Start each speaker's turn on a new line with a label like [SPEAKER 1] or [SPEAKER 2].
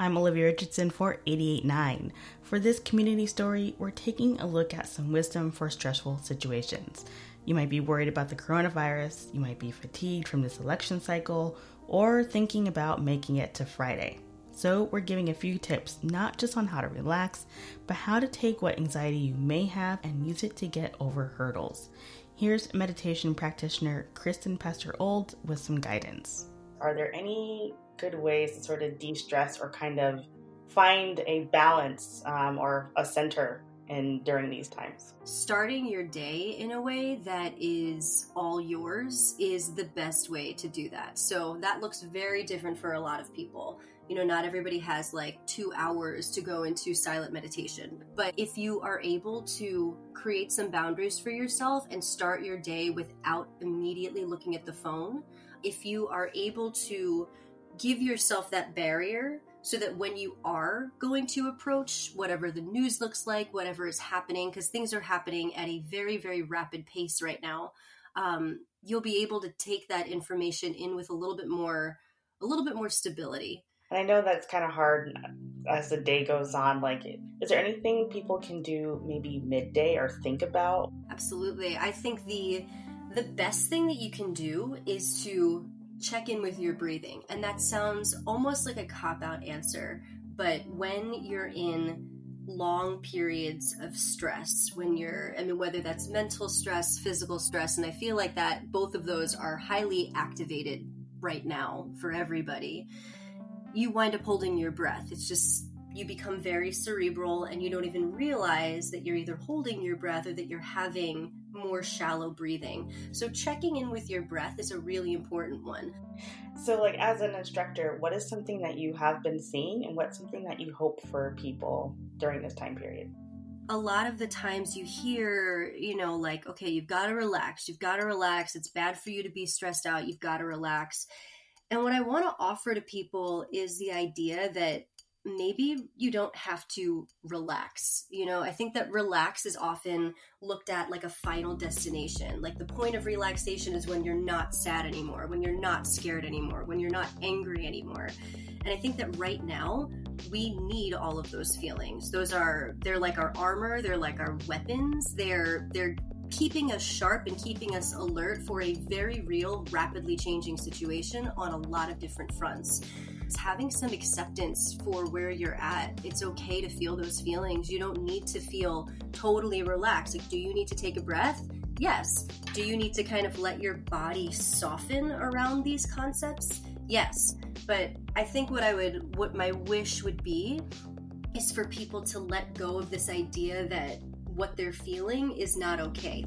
[SPEAKER 1] I'm Olivia Richardson for 889. For this community story, we're taking a look at some wisdom for stressful situations. You might be worried about the coronavirus, you might be fatigued from this election cycle, or thinking about making it to Friday. So, we're giving a few tips not just on how to relax, but how to take what anxiety you may have and use it to get over hurdles. Here's meditation practitioner Kristen Pastor Old with some guidance. Are there any good ways to sort of de stress or kind of find a balance um, or a center in during these times.
[SPEAKER 2] Starting your day in a way that is all yours is the best way to do that. So that looks very different for a lot of people. You know, not everybody has like two hours to go into silent meditation. But if you are able to create some boundaries for yourself and start your day without immediately looking at the phone, if you are able to give yourself that barrier so that when you are going to approach whatever the news looks like, whatever is happening, because things are happening at a very, very rapid pace right now, um, you'll be able to take that information in with a little bit more, a little bit more stability.
[SPEAKER 1] And I know that's kind of hard as the day goes on. Like, is there anything people can do maybe midday or think about?
[SPEAKER 2] Absolutely. I think the the best thing that you can do is to check in with your breathing. And that sounds almost like a cop out answer, but when you're in long periods of stress, when you're, I mean, whether that's mental stress, physical stress, and I feel like that both of those are highly activated right now for everybody, you wind up holding your breath. It's just, you become very cerebral and you don't even realize that you're either holding your breath or that you're having more shallow breathing. So, checking in with your breath is a really important one.
[SPEAKER 1] So, like, as an instructor, what is something that you have been seeing and what's something that you hope for people during this time period?
[SPEAKER 2] a lot of the times you hear, you know, like, okay, you've got to relax. You've got to relax. It's bad for you to be stressed out. You've got to relax. And what I want to offer to people is the idea that maybe you don't have to relax. You know, I think that relax is often looked at like a final destination. Like the point of relaxation is when you're not sad anymore, when you're not scared anymore, when you're not angry anymore. And I think that right now, we need all of those feelings. Those are they're like our armor, they're like our weapons. They're they're keeping us sharp and keeping us alert for a very real, rapidly changing situation on a lot of different fronts. It's having some acceptance for where you're at. It's okay to feel those feelings. You don't need to feel totally relaxed. Like, do you need to take a breath? Yes. Do you need to kind of let your body soften around these concepts? Yes. But I think what I would, what my wish would be is for people to let go of this idea that what they're feeling is not okay.